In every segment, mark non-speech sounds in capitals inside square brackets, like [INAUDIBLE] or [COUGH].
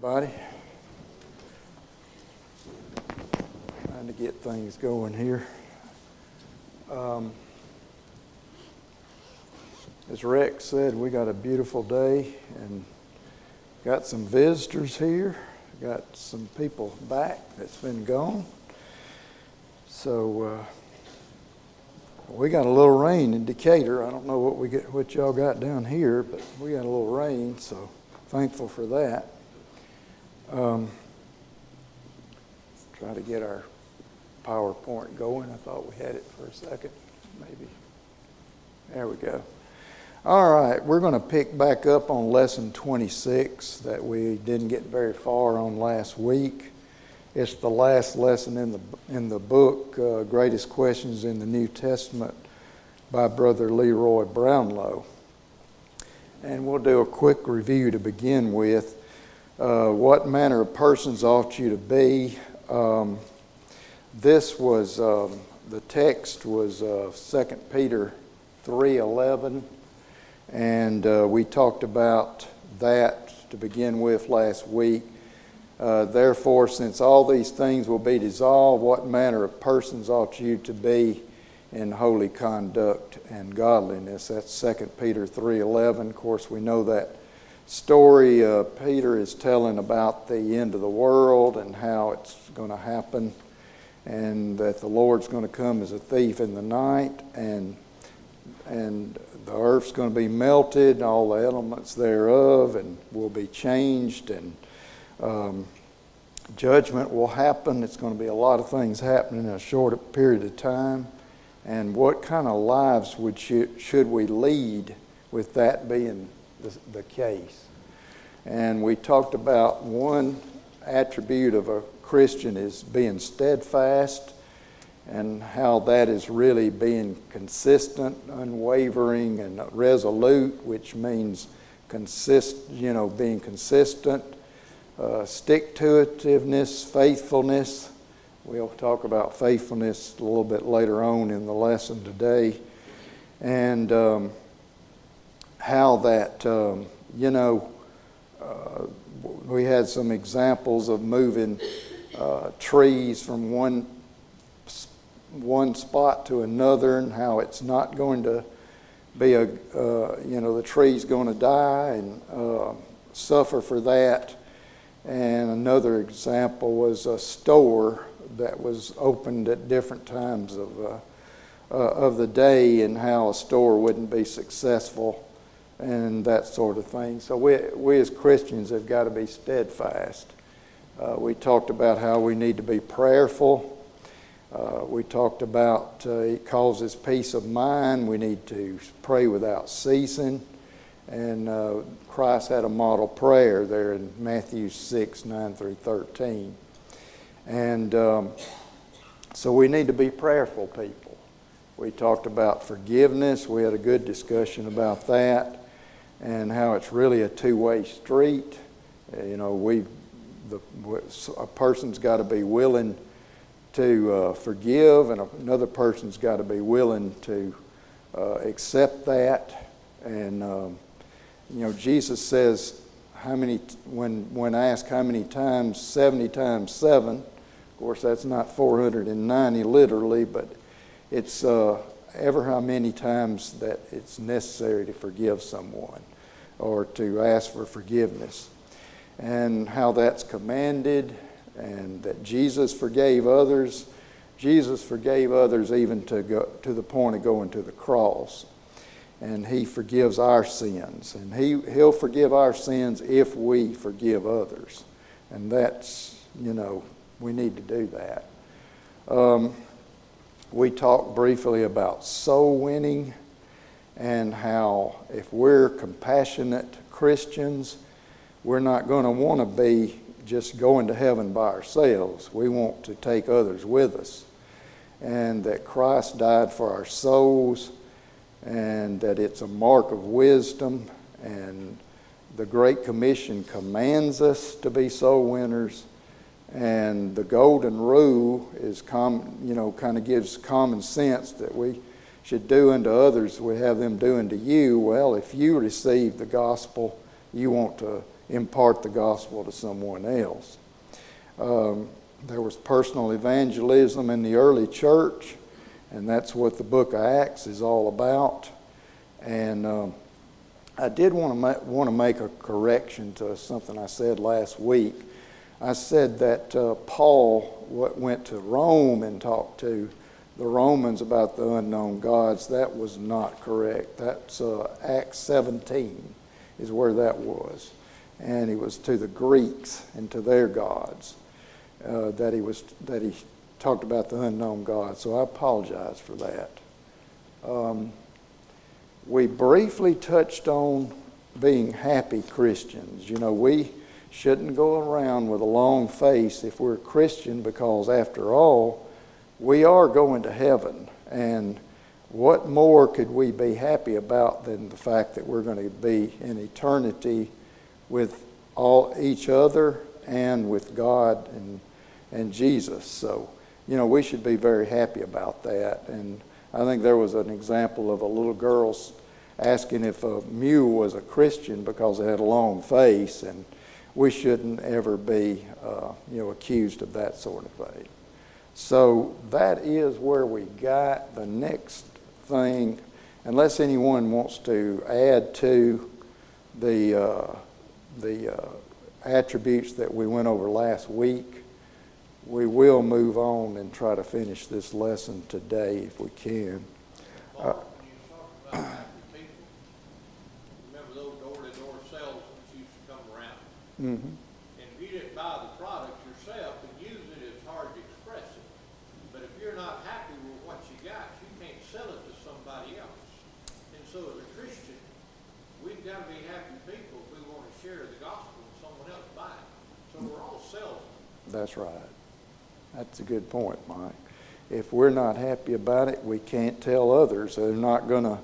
everybody. Trying to get things going here. Um, as Rex said, we got a beautiful day and got some visitors here. Got some people back that's been gone. So uh, we got a little rain in Decatur. I don't know what we get, what y'all got down here, but we got a little rain. So thankful for that. Um, try to get our PowerPoint going. I thought we had it for a second, maybe. There we go. All right, we're going to pick back up on lesson 26 that we didn't get very far on last week. It's the last lesson in the in the book, uh, Greatest Questions in the New Testament, by Brother Leroy Brownlow. And we'll do a quick review to begin with. Uh, what manner of persons ought you to be? Um, this was um, the text was uh, 2 Peter 3:11, and uh, we talked about that to begin with last week. Uh, Therefore, since all these things will be dissolved, what manner of persons ought you to be in holy conduct and godliness? That's 2 Peter 3:11. Of course, we know that story uh, Peter is telling about the end of the world and how it's going to happen, and that the Lord's going to come as a thief in the night, and and the earth's going to be melted, and all the elements thereof, and will be changed, and um, judgment will happen. It's going to be a lot of things happening in a short period of time. And what kind of lives would you, should we lead with that being the, the case. And we talked about one attribute of a Christian is being steadfast and how that is really being consistent, unwavering, and resolute, which means consist, you know, being consistent, uh, stick to itiveness, faithfulness. We'll talk about faithfulness a little bit later on in the lesson today. And um, how that, um, you know, uh, we had some examples of moving uh, trees from one one spot to another, and how it's not going to be a, uh, you know, the tree's going to die and uh, suffer for that. And another example was a store that was opened at different times of uh, uh, of the day, and how a store wouldn't be successful and that sort of thing. So we, we as Christians have got to be steadfast. Uh, we talked about how we need to be prayerful. Uh, we talked about uh, it causes peace of mind. We need to pray without ceasing. And uh, Christ had a model prayer there in Matthew 6, 9 through 13. And um, so we need to be prayerful people. We talked about forgiveness. We had a good discussion about that and how it's really a two-way street. Uh, you know, we the a person's got to be willing to uh, forgive, and another person's got to be willing to uh, accept that. And um, you know, Jesus says, "How many?" When when asked how many times, seventy times seven. Of course, that's not 490 literally, but it's uh, ever how many times that it's necessary to forgive someone or to ask for forgiveness, and how that's commanded, and that Jesus forgave others. Jesus forgave others even to, go, to the point of going to the cross. And He forgives our sins. And he, He'll forgive our sins if we forgive others. And that's, you know, we need to do that. Um, we talked briefly about soul winning and how if we're compassionate Christians, we're not going to want to be just going to heaven by ourselves. We want to take others with us. And that Christ died for our souls, and that it's a mark of wisdom. And the Great Commission commands us to be soul winners. And the golden rule is, you know, kind of gives common sense that we should do unto others, we have them do unto you. Well, if you receive the gospel, you want to impart the gospel to someone else. Um, there was personal evangelism in the early church, and that's what the book of Acts is all about. And um, I did want to ma- want to make a correction to something I said last week. I said that uh, Paul went to Rome and talked to the Romans about the unknown gods. That was not correct. That's uh, Acts 17 is where that was, and he was to the Greeks and to their gods uh, that he was that he talked about the unknown gods. So I apologize for that. Um, we briefly touched on being happy Christians. You know, we shouldn't go around with a long face if we're Christian because, after all, we are going to heaven. And what more could we be happy about than the fact that we're going to be in eternity with all each other and with God and and Jesus. So, you know, we should be very happy about that. And I think there was an example of a little girl asking if a mule was a Christian because it had a long face, and we shouldn't ever be, uh, you know, accused of that sort of thing. So that is where we got the next thing. Unless anyone wants to add to the uh, the uh, attributes that we went over last week, we will move on and try to finish this lesson today if we can. Uh, remember those door-to-door sales that used to come around? Mm-hmm. And if you didn't buy the product yourself and use it, it's hard to express it. But if you're not happy with what you got, you can't sell it to somebody else. And so as a Christian, we've got to be happy people if we want to share the gospel and someone else buy it. So we're all salesmen. That's right. That's a good point, Mike. If we're not happy about it, we can't tell others. They're not gonna.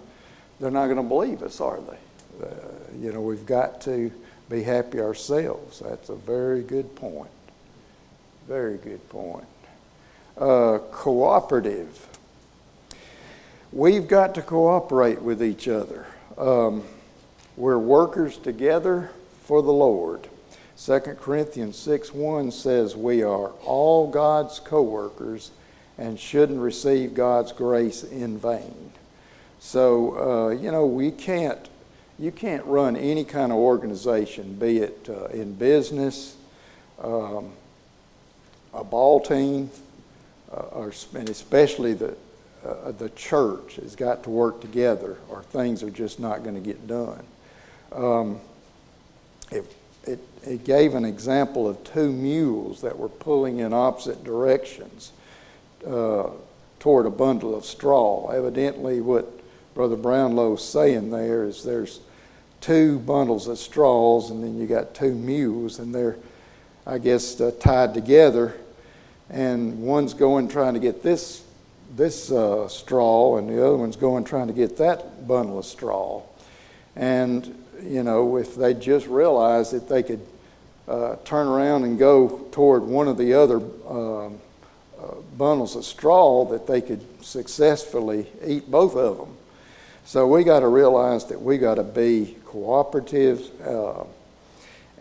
They're not gonna believe us, are they? Uh, you know, we've got to be happy ourselves. That's a very good point. Very good point. Uh, cooperative. We've got to cooperate with each other. Um, we're workers together for the Lord. 2 Corinthians 6 1 says, We are all God's co workers and shouldn't receive God's grace in vain. So, uh, you know, we can't, you can't run any kind of organization, be it uh, in business, um, a ball team, uh, or, and especially the, uh, the church has got to work together or things are just not going to get done. Um, if, it, it gave an example of two mules that were pulling in opposite directions uh, toward a bundle of straw. Evidently, what Brother Brownlow is saying there is there's two bundles of straws, and then you got two mules, and they're, I guess, uh, tied together, and one's going trying to get this this uh, straw, and the other one's going trying to get that bundle of straw, and you know, if they just realized that they could uh, turn around and go toward one of the other um, uh, bundles of straw, that they could successfully eat both of them. So we got to realize that we got to be cooperative, uh,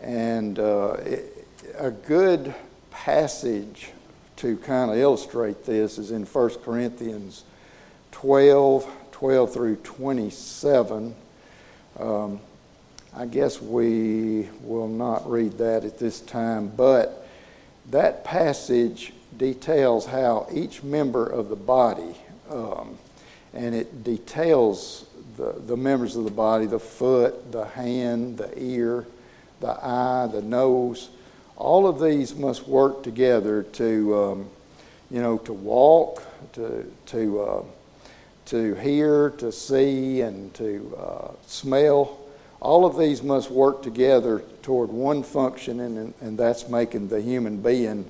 and uh, it, a good passage to kind of illustrate this is in 1 Corinthians 12, 12 through 27. Um, I guess we will not read that at this time, but that passage details how each member of the body, um, and it details the, the members of the body the foot, the hand, the ear, the eye, the nose. All of these must work together to, um, you know, to walk, to, to, uh, to hear, to see, and to uh, smell all of these must work together toward one function, and, and that's making the human being,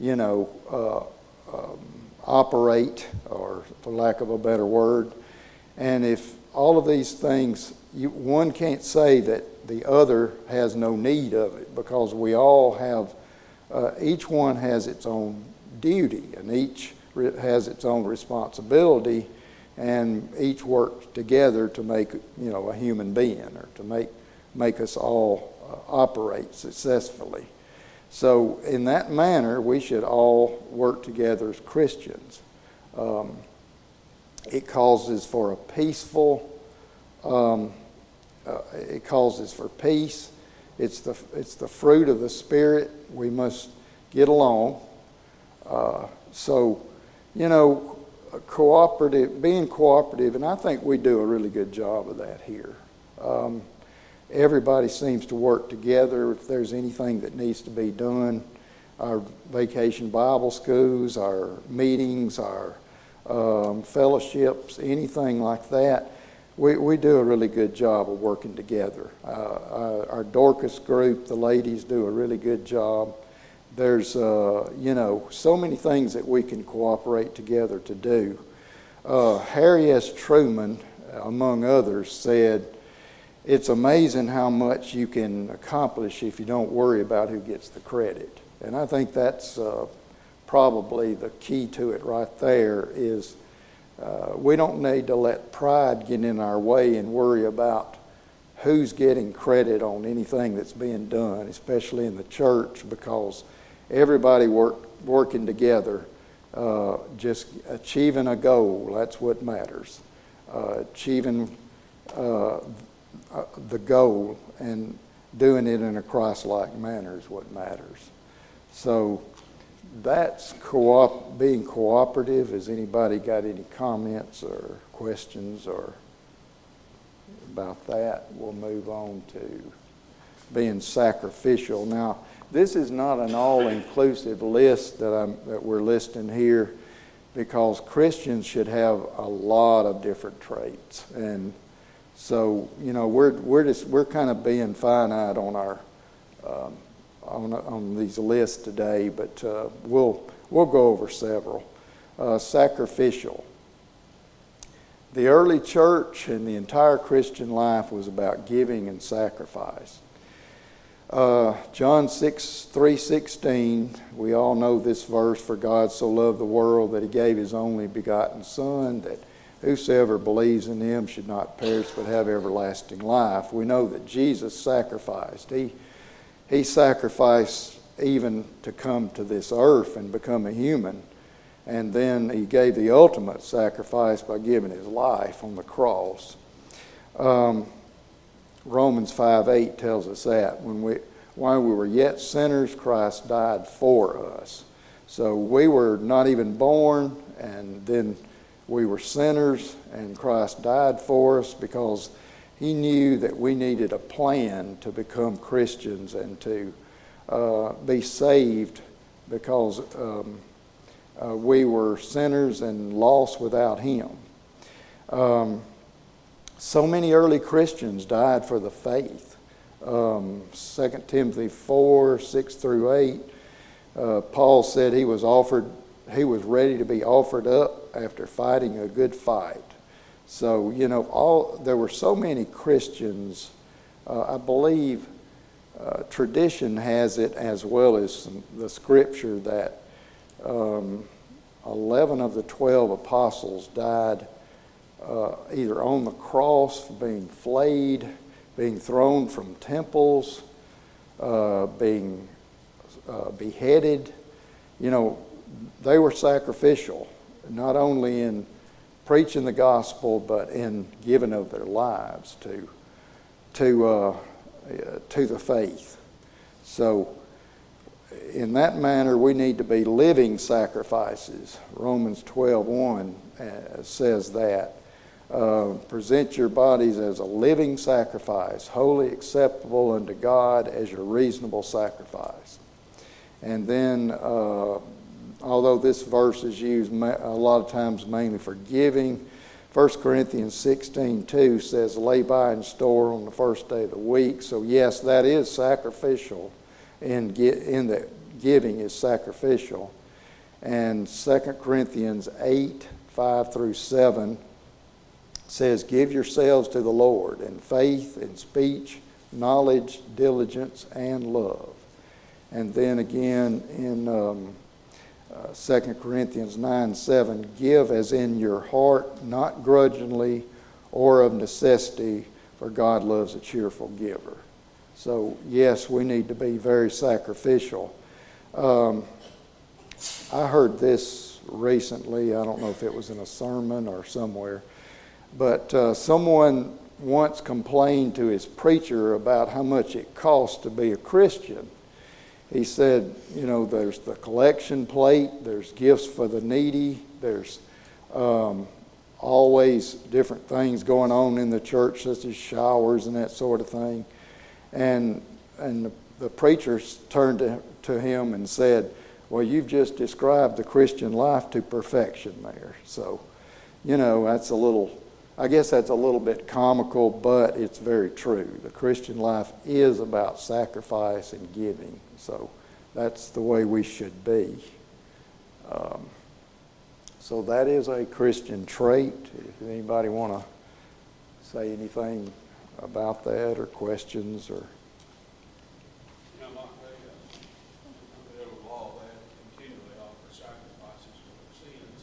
you know, uh, um, operate, or for lack of a better word. And if all of these things, you, one can't say that the other has no need of it because we all have, uh, each one has its own duty and each has its own responsibility and each works together to make you know a human being or to make make us all operate successfully. So, in that manner, we should all work together as Christians. Um, it causes for a peaceful, um, uh, it causes for peace. It's the, it's the fruit of the Spirit. We must get along. Uh, so, you know, cooperative, being cooperative, and I think we do a really good job of that here. Um, everybody seems to work together. If there's anything that needs to be done, our vacation Bible schools, our meetings, our um, fellowships, anything like that, we, we do a really good job of working together. Uh, our, Dorcas group, the ladies do a really good job. There's, uh, you know, so many things that we can cooperate together to do. Uh, Harry S. Truman, among others, said, It's amazing how much you can accomplish if you don't worry about who gets the credit. And I think that's uh, probably the key to it right there is uh, we don't need to let pride get in our way and worry about who's getting credit on anything that's being done, especially in the church, because everybody work, working together, uh, just achieving a goal, that's what matters. Uh, achieving uh, the goal and doing it in a Christ like manner is what matters. So, that's co-op, being cooperative. Has anybody got any comments or questions or about that? We'll move on to being sacrificial. Now, this is not an all-inclusive list that, I'm, that we're listing here because Christians should have a lot of different traits. And so, you know, we're, we're, just, we're kind of being finite on our um, on, on these lists today, but uh, we'll, we'll go over several. Uh, sacrificial. The early church and the entire Christian life was about giving and sacrifice. Uh, John 6, 3.16, we all know this verse, For God so loved the world that he gave his only begotten Son, that whosoever believes in him should not perish but have everlasting life. We know that Jesus sacrificed. He he sacrificed even to come to this earth and become a human. And then he gave the ultimate sacrifice by giving his life on the cross. Um, Romans 5 8 tells us that. When we, while we were yet sinners, Christ died for us. So we were not even born, and then we were sinners, and Christ died for us because he knew that we needed a plan to become Christians and to uh, be saved because um, uh, we were sinners and lost without Him. Um, so many early Christians died for the faith. Um, 2 Timothy 4 6 through 8, uh, Paul said he was offered, he was ready to be offered up after fighting a good fight. So, you know, all, there were so many Christians, uh, I believe uh, tradition has it as well as some, the scripture that um, 11 of the 12 apostles died uh, either on the cross, being flayed, being thrown from temples, uh, being uh, beheaded. You know, they were sacrificial, not only in preaching the gospel, but in giving of their lives to, to, uh, to the faith. So, in that manner, we need to be living sacrifices. Romans 12:1 uh, says that. Uh, present your bodies as a living sacrifice, wholly acceptable unto God as your reasonable sacrifice. And then uh, although this verse is used a lot of times mainly for giving. 1 Corinthians 16 2 says, Lay by and store on the first day of the week. So, yes, that is sacrificial, in, in that giving is sacrificial. And 2 Corinthians 8 5 through 7 says, Give yourselves to the Lord in faith, in speech, knowledge, diligence, and love. And then again in. Um, uh, 2 Corinthians 9 7, give as in your heart, not grudgingly or of necessity, for God loves a cheerful giver. So, yes, we need to be very sacrificial. Um, I heard this recently. I don't know if it was in a sermon or somewhere, but uh, someone once complained to his preacher about how much it costs to be a Christian. He said, you know, there's the collection plate, there's gifts for the needy, there's um, always different things going on in the church, such as showers and that sort of thing. And, and the, the preacher turned to, to him and said, Well, you've just described the Christian life to perfection there. So, you know, that's a little, I guess that's a little bit comical, but it's very true. The Christian life is about sacrifice and giving. So that's the way we should be. Um, so that is a Christian trait. If anybody want to say anything about that or questions or You know, like they, uh, under the old law, they had to continually offer sacrifices for their sins.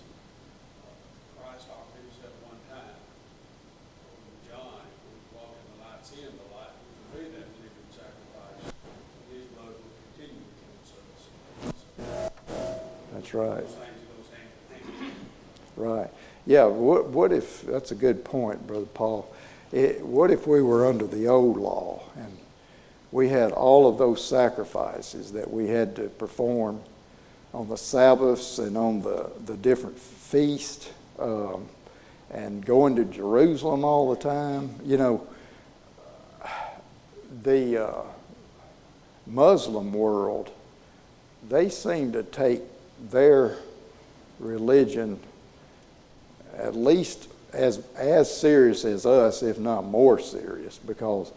Uh, Christ offered himself one time. Over John, who was walking the lights in the light, who was made that living sacrifice. And his blood will continue to cleanse us. So that's right. Right. Yeah, what, what if, that's a good point, Brother Paul. It, what if we were under the old law and we had all of those sacrifices that we had to perform on the Sabbaths and on the, the different feasts um, and going to Jerusalem all the time? You know, the uh, Muslim world, they seem to take their religion at least as as serious as us, if not more serious, because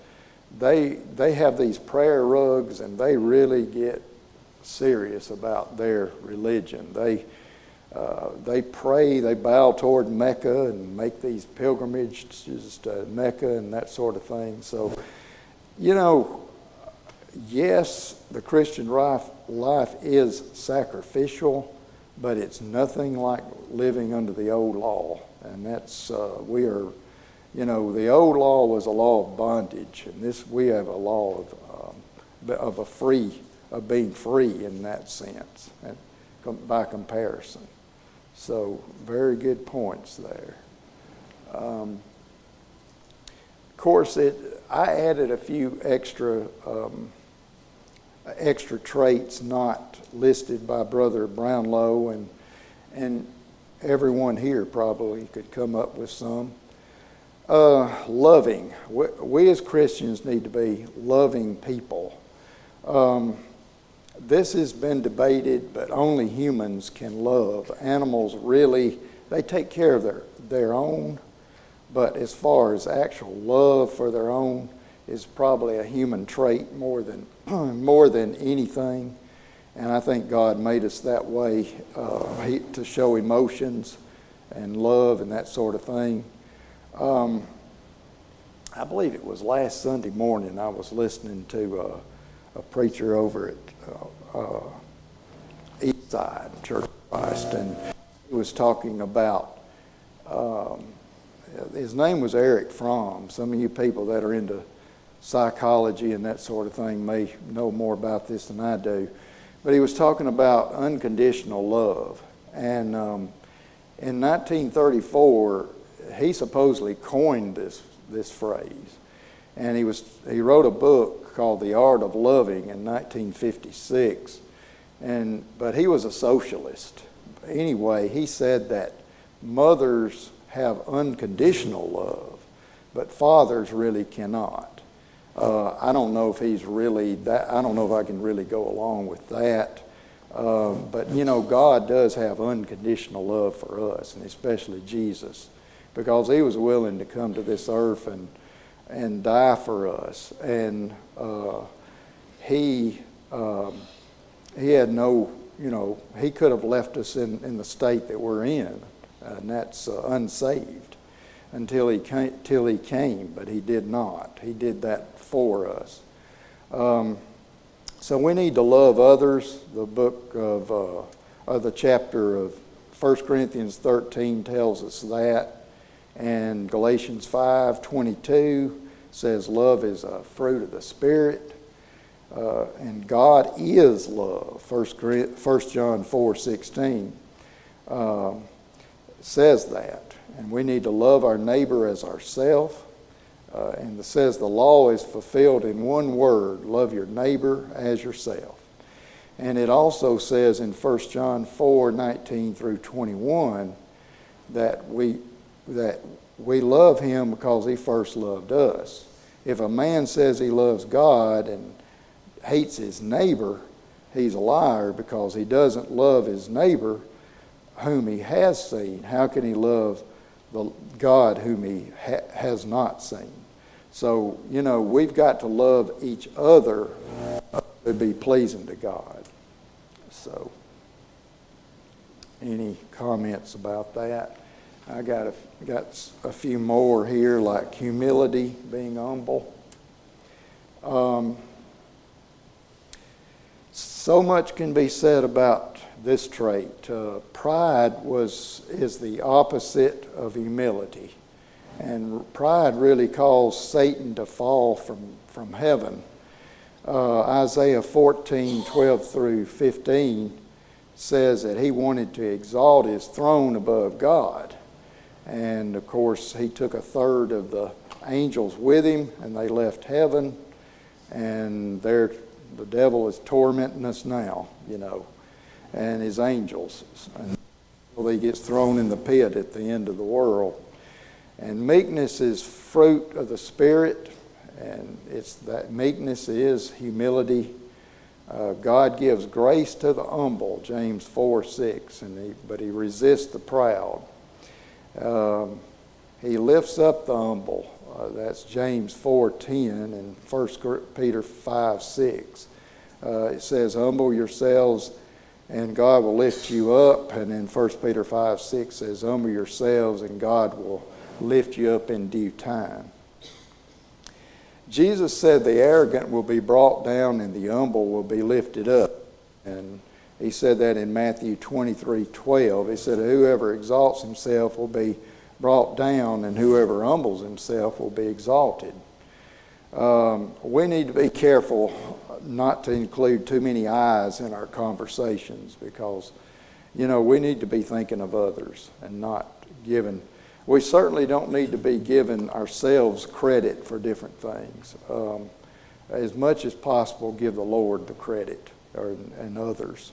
they they have these prayer rugs and they really get serious about their religion. They uh, they pray, they bow toward Mecca and make these pilgrimages to Mecca and that sort of thing. So, you know, yes, the Christian life, life is sacrificial, but it's nothing like living under the old law. And that's, uh, we are, you know, the old law was a law of bondage, and this, we have a law of, um, of a free, of being free in that sense, and by comparison. So, very good points there. Um, of course, it, I added a few extra um, extra traits not listed by Brother Brownlow, and and everyone here probably could come up with some. Uh, loving. We, we, as Christians need to be loving people. Um, this has been debated, but only humans can love. Animals really, they take care of their, their own, but as far as actual love for their own is probably a human trait more than, [CLEARS THROAT] more than anything. And I think God made us that way uh, to show emotions and love and that sort of thing. Um, I believe it was last Sunday morning I was listening to a, a preacher over at uh, uh, Eastside Church of Christ, and he was talking about. Um, his name was Erich Fromm. Some of you people that are into psychology and that sort of thing may know more about this than I do. But he was talking about unconditional love. And um, in 1934, he supposedly coined this, this phrase. And he, was, he wrote a book called The Art of Loving in 1956. And, but he was a socialist. Anyway, he said that mothers have unconditional love, but fathers really cannot. Uh, I don't know if he's really that, I don't know if I can really go along with that. Um, but you know, God does have unconditional love for us, and especially Jesus, because He was willing to come to this earth and and die for us, and uh, He um, He had no, you know, He could have left us in in the state that we're in, and that's uh, unsaved until He came, till He came, but He did not. He did that for us. Um, so we need to love others. The book of, uh, of the chapter of 1 Corinthians 13 tells us that. And Galatians 5 22 says love is a fruit of the Spirit. Uh, and God is love. 1 John 4 16 um, says that. And we need to love our neighbor as ourselves. Uh, and it says the law is fulfilled in one word love your neighbor as yourself. And it also says in 1 John 4 19 through 21 that we, that we love him because he first loved us. If a man says he loves God and hates his neighbor, he's a liar because he doesn't love his neighbor whom he has seen. How can he love the God whom he ha- has not seen? So, you know, we've got to love each other to be pleasing to God. So, any comments about that? I got a, got a few more here, like humility, being humble. Um, so much can be said about this trait. Uh, pride was is the opposite of humility, and pride really caused Satan to fall from from heaven. Uh, Isaiah 14, 12 through 15 says that he wanted to exalt his throne above God. And of course, he took a third of the angels with him, and they left heaven, and there the devil is tormenting us now, you know, and his angels. Until he gets thrown in the pit at the end of the world. And meekness is fruit of the Spirit, and it's that meekness is humility. Uh, God gives grace to the humble, James 4 6, and he, but he resists the proud. Um, he lifts up the humble. Uh, that's James 4.10 and 1 Peter 5, 6. Uh, it says, humble yourselves and God will lift you up. And then 1 Peter 5, 6 says, humble yourselves and God will lift you up in due time. Jesus said the arrogant will be brought down and the humble will be lifted up. And he said that in Matthew 23, 12. He said, whoever exalts himself will be brought down, and whoever humbles himself will be exalted. Um, we need to be careful not to include too many eyes in our conversations because, you know, we need to be thinking of others and not giving. We certainly don't need to be giving ourselves credit for different things. Um, as much as possible, give the Lord the credit or, and others.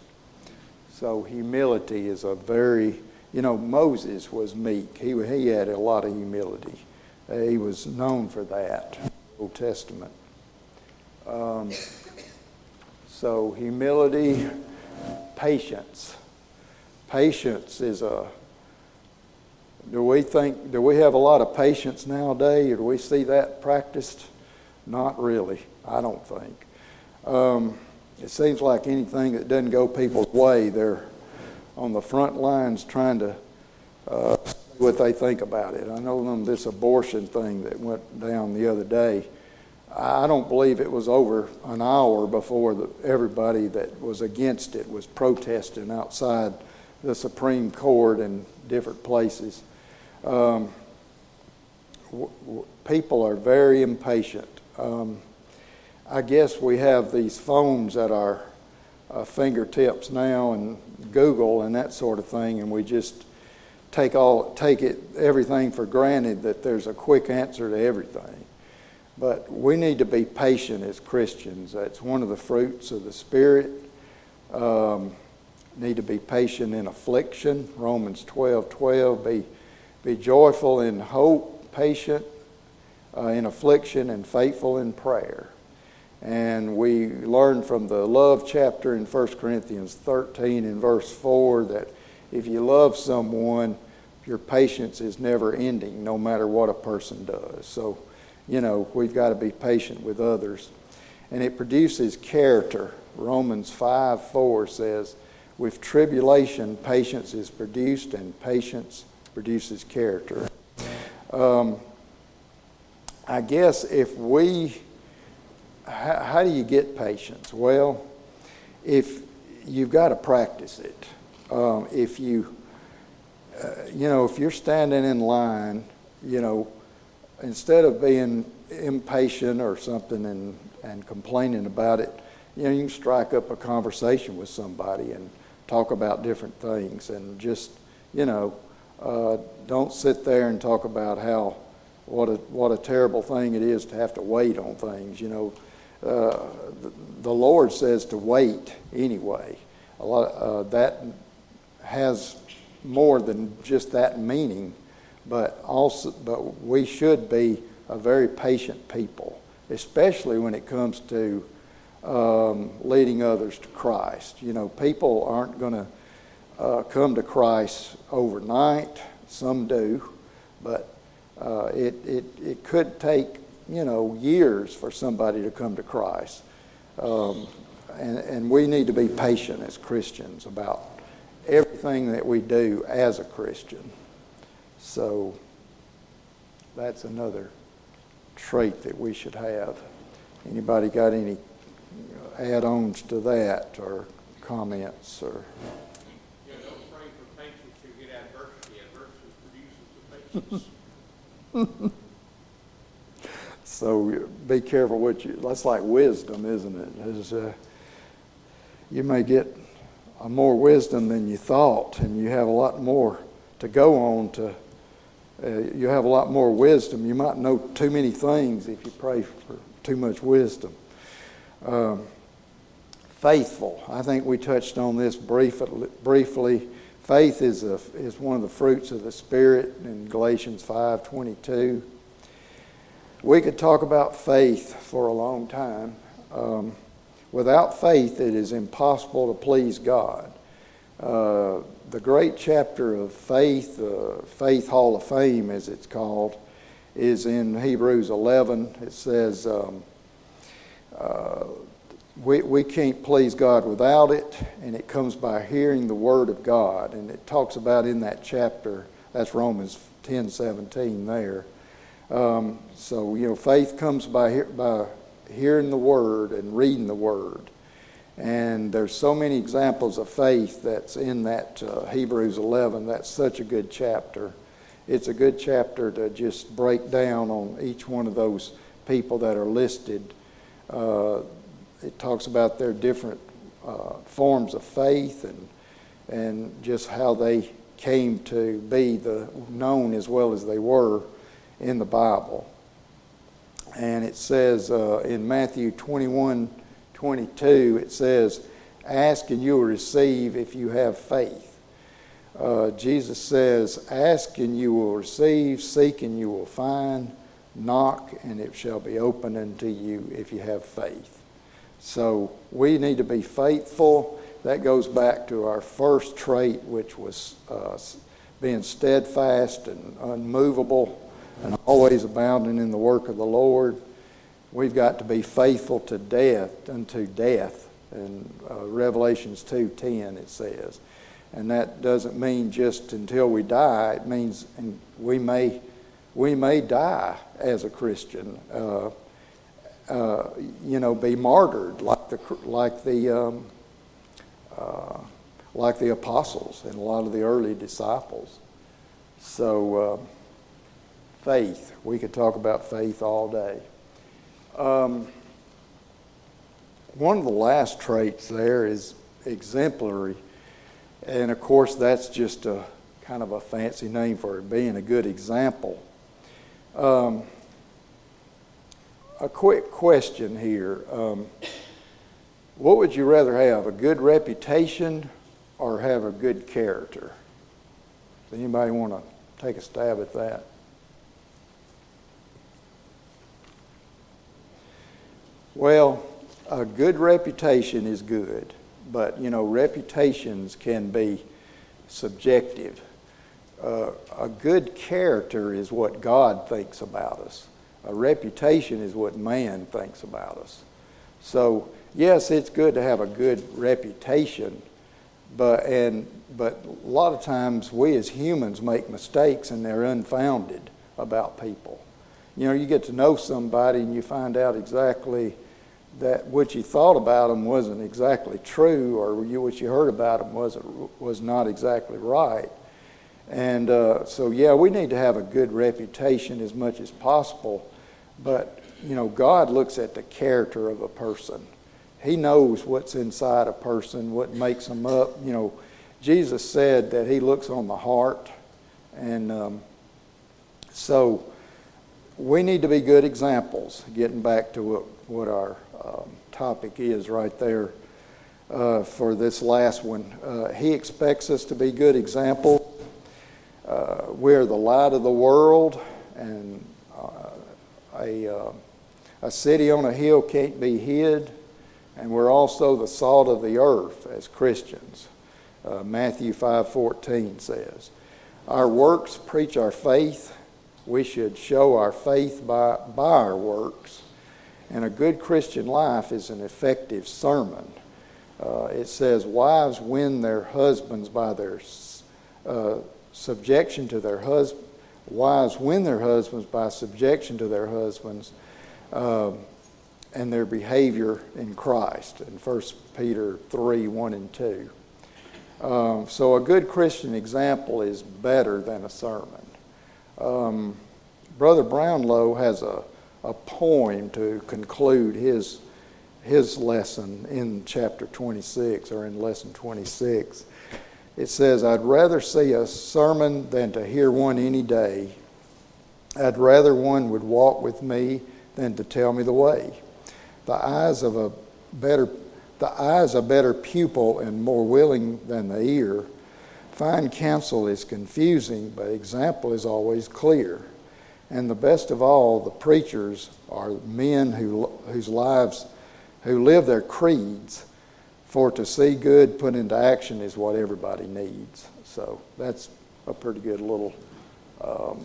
So humility is a very you know, Moses was meek. He, he had a lot of humility. He was known for that, Old Testament. Um, so, humility, patience. Patience is a. Do we think, do we have a lot of patience nowadays, or do we see that practiced? Not really, I don't think. Um, it seems like anything that doesn't go people's way, they're on the front lines trying to uh, what they think about it. I know them this abortion thing that went down the other day. I don't believe it was over an hour before the, everybody that was against it was protesting outside the Supreme Court and different places. Um, w- w- people are very impatient. Um, I guess we have these phones at our uh, fingertips now and Google and that sort of thing, and we just take all take it everything for granted that there's a quick answer to everything. But we need to be patient as Christians. That's one of the fruits of the Spirit. Um, need to be patient in affliction. Romans 12 12. Be, be joyful in hope, patient uh, in affliction, and faithful in prayer. And we learn from the love chapter in 1 Corinthians 13 in verse 4 that if you love someone, your patience is never ending, no matter what a person does. So, you know, we've got to be patient with others. And it produces character. Romans 5 4 says, With tribulation, patience is produced, and patience produces character. Um, I guess if we how, how do you get patience? Well, if you've got to practice it. Um, if you, uh, you know, if you're standing in line, you know, instead of being impatient or something and, and complaining about it, you know, you can strike up a conversation with somebody and talk about different things and just, you know, uh, don't sit there and talk about how what a what a terrible thing it is to have to wait on things. You know, uh, the, the Lord says to wait anyway. A lot uh, that has more than just that meaning, but also but we should be a very patient people, especially when it comes to um, leading others to Christ. You know, people aren't going to uh, come to Christ overnight. Some do, but uh, it, it, it could take, you know, years for somebody to come to Christ. Um, and, and we need to be patient as Christians about everything that we do as a Christian. So that's another trait that we should have. Anybody got any add-ons to that or comments or? Yeah, don't pray for patience, you get adversity. Adversity produces the patience. [LAUGHS] So be careful what you, that's like wisdom, isn't it? Is, uh, you may get more wisdom than you thought, and you have a lot more to go on to, uh, you have a lot more wisdom. You might know too many things if you pray for too much wisdom. Um, faithful. I think we touched on this brief, briefly. Faith is, a, is one of the fruits of the Spirit in Galatians 5.22. We could talk about faith for a long time. Um, without faith, it is impossible to please God. Uh, the great chapter of faith, the Faith Hall of Fame, as it's called, is in Hebrews 11. It says, um, uh, we, we can't please God without it, and it comes by hearing the Word of God. And it talks about in that chapter, that's Romans 10 17 there. Um, so, you know, faith comes by, by hearing the Word and reading the Word. And there's so many examples of faith that's in that uh, Hebrews 11. That's such a good chapter. It's a good chapter to just break down on each one of those people that are listed. Uh, it talks about their different uh, forms of faith and and just how they came to be the known as well as they were in the Bible. And it says uh, in Matthew 21, 22, it says, "Ask and you will receive if you have faith." Uh, Jesus says, "Ask and you will receive; seek and you will find; knock and it shall be opened unto you if you have faith." So we need to be faithful. That goes back to our first trait, which was uh, being steadfast and unmovable and always abounding in the work of the Lord. We've got to be faithful to death, unto death. In uh, Revelations 2.10 it says. And that doesn't mean just until we die. It means we may, we may die as a Christian. Uh, uh, you know, be martyred like the like the um, uh, like the apostles and a lot of the early disciples. So, uh, faith. We could talk about faith all day. Um, one of the last traits there is exemplary, and of course, that's just a kind of a fancy name for being a good example. Um, a quick question here. Um, what would you rather have, a good reputation or have a good character? Does anybody want to take a stab at that? Well, a good reputation is good, but you know, reputations can be subjective. Uh, a good character is what God thinks about us a reputation is what man thinks about us. So, yes, it's good to have a good reputation, but and but a lot of times we as humans make mistakes and they're unfounded about people. You know, you get to know somebody and you find out exactly that what you thought about them wasn't exactly true, or you, what you heard about them wasn't was not exactly right. And uh, so, yeah, we need to have a good reputation as much as possible. But, you know, God looks at the character of a person. He knows what's inside a person, what makes them up. You know, Jesus said that He looks on the heart, and um, so we need to be good examples. Getting back to what, what our um, topic is right there uh, for this last one, uh, He expects us to be good examples. Uh, we're the light of the world, and uh, a, uh, a city on a hill can't be hid. And we're also the salt of the earth as Christians. Uh, Matthew 5:14 says, "Our works preach our faith. We should show our faith by, by our works. And a good Christian life is an effective sermon. Uh, it says, Wives win their husbands by their uh, subjection to their husbands. Wives win their husbands by subjection to their husbands um, and their behavior in Christ in 1 Peter 3 1 and 2. Um, so, a good Christian example is better than a sermon. Um, Brother Brownlow has a, a poem to conclude his, his lesson in chapter 26 or in lesson 26. It says, I'd rather see a sermon than to hear one any day. I'd rather one would walk with me than to tell me the way. The eyes of a better the eye's a better pupil and more willing than the ear. Fine counsel is confusing, but example is always clear. And the best of all, the preachers are men who, whose lives, who live their creeds, for to see good put into action is what everybody needs. So that's a pretty good little, um,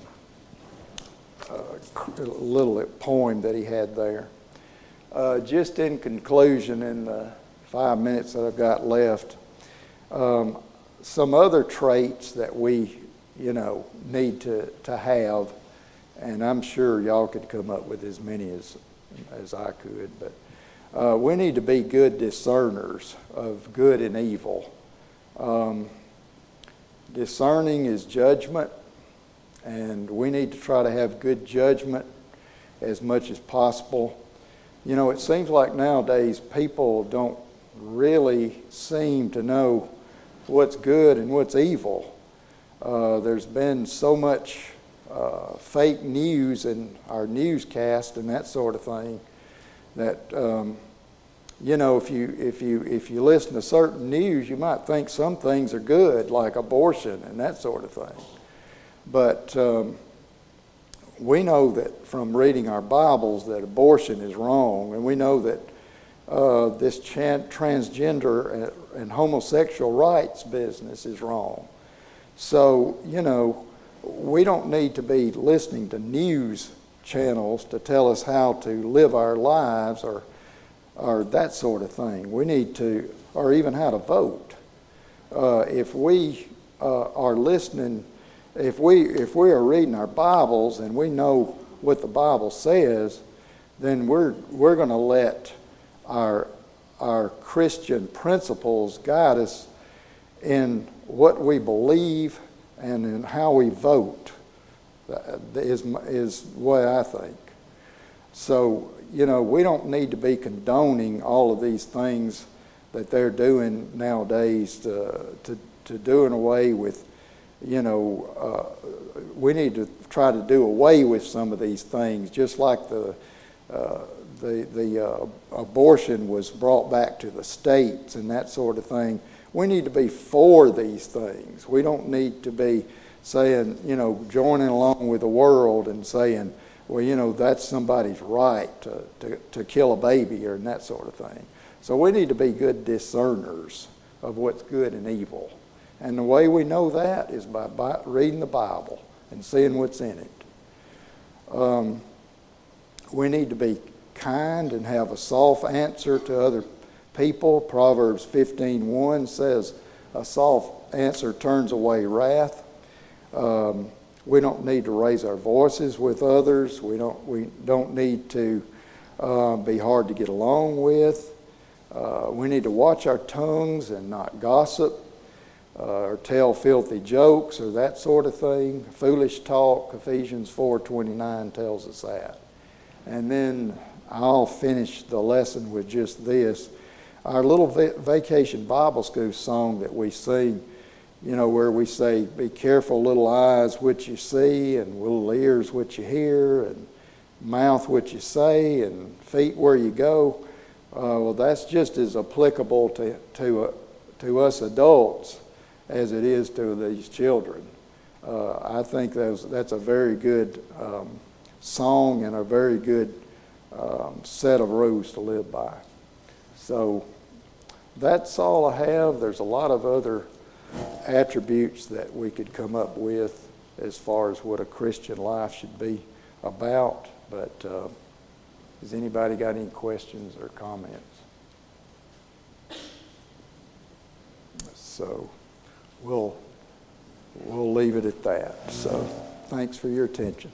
uh, little poem that he had there. Uh, just in conclusion, in the five minutes that I've got left. Um, some other traits that we, you know, need to, to have, and I'm sure y'all could come up with as many as, as I could, but uh, we need to be good discerners of good and evil. Um, discerning is judgment, and we need to try to have good judgment as much as possible. You know, it seems like nowadays people don't really seem to know what's good and what's evil. Uh, there's been so much uh, fake news in our newscast and that sort of thing that um, you know if you if you if you listen to certain news you might think some things are good like abortion and that sort of thing but um, we know that from reading our bibles that abortion is wrong and we know that uh, this transgender and, and homosexual rights business is wrong. So, you know, we don't need to be listening to news channels to tell us how to live our lives or, or that sort of thing. We need to, or even how to vote. Uh, if we uh, are listening, if we, if we are reading our Bibles and we know what the Bible says, then we're, we're going to let our, our Christian principles guide us in what we believe and in how we vote, is, is what I think. So, you know, we don't need to be condoning all of these things that they're doing nowadays to, to, to doing away with, you know, uh, we need to try to do away with some of these things, just like the, uh, the, the uh, abortion was brought back to the states and that sort of thing. We need to be for these things. We don't need to be saying, you know, joining along with the world and saying, well, you know, that's somebody's right to, to, to kill a baby or that sort of thing. So we need to be good discerners of what's good and evil. And the way we know that is by, by reading the Bible and seeing what's in it. Um, we need to be kind and have a soft answer to other people. Proverbs 15:1 says, "A soft answer turns away wrath." Um, we don't need to raise our voices with others. We don't. We don't need to uh, be hard to get along with. Uh, we need to watch our tongues and not gossip uh, or tell filthy jokes or that sort of thing. Foolish talk. Ephesians 4:29 tells us that. And then I'll finish the lesson with just this. our little va- vacation Bible school song that we sing, you know, where we say, Be careful, little eyes, what you see, and little ears, what you hear, and mouth, what you say, and feet, where you go. Uh, well, that's just as applicable to, to, uh, to us adults as it is to these children. Uh, I think those, that's a very good um, song and a very good um, set of rules to live by. So that's all I have. There's a lot of other attributes that we could come up with as far as what a Christian life should be about. But uh, has anybody got any questions or comments? So we'll, we'll leave it at that. So thanks for your attention.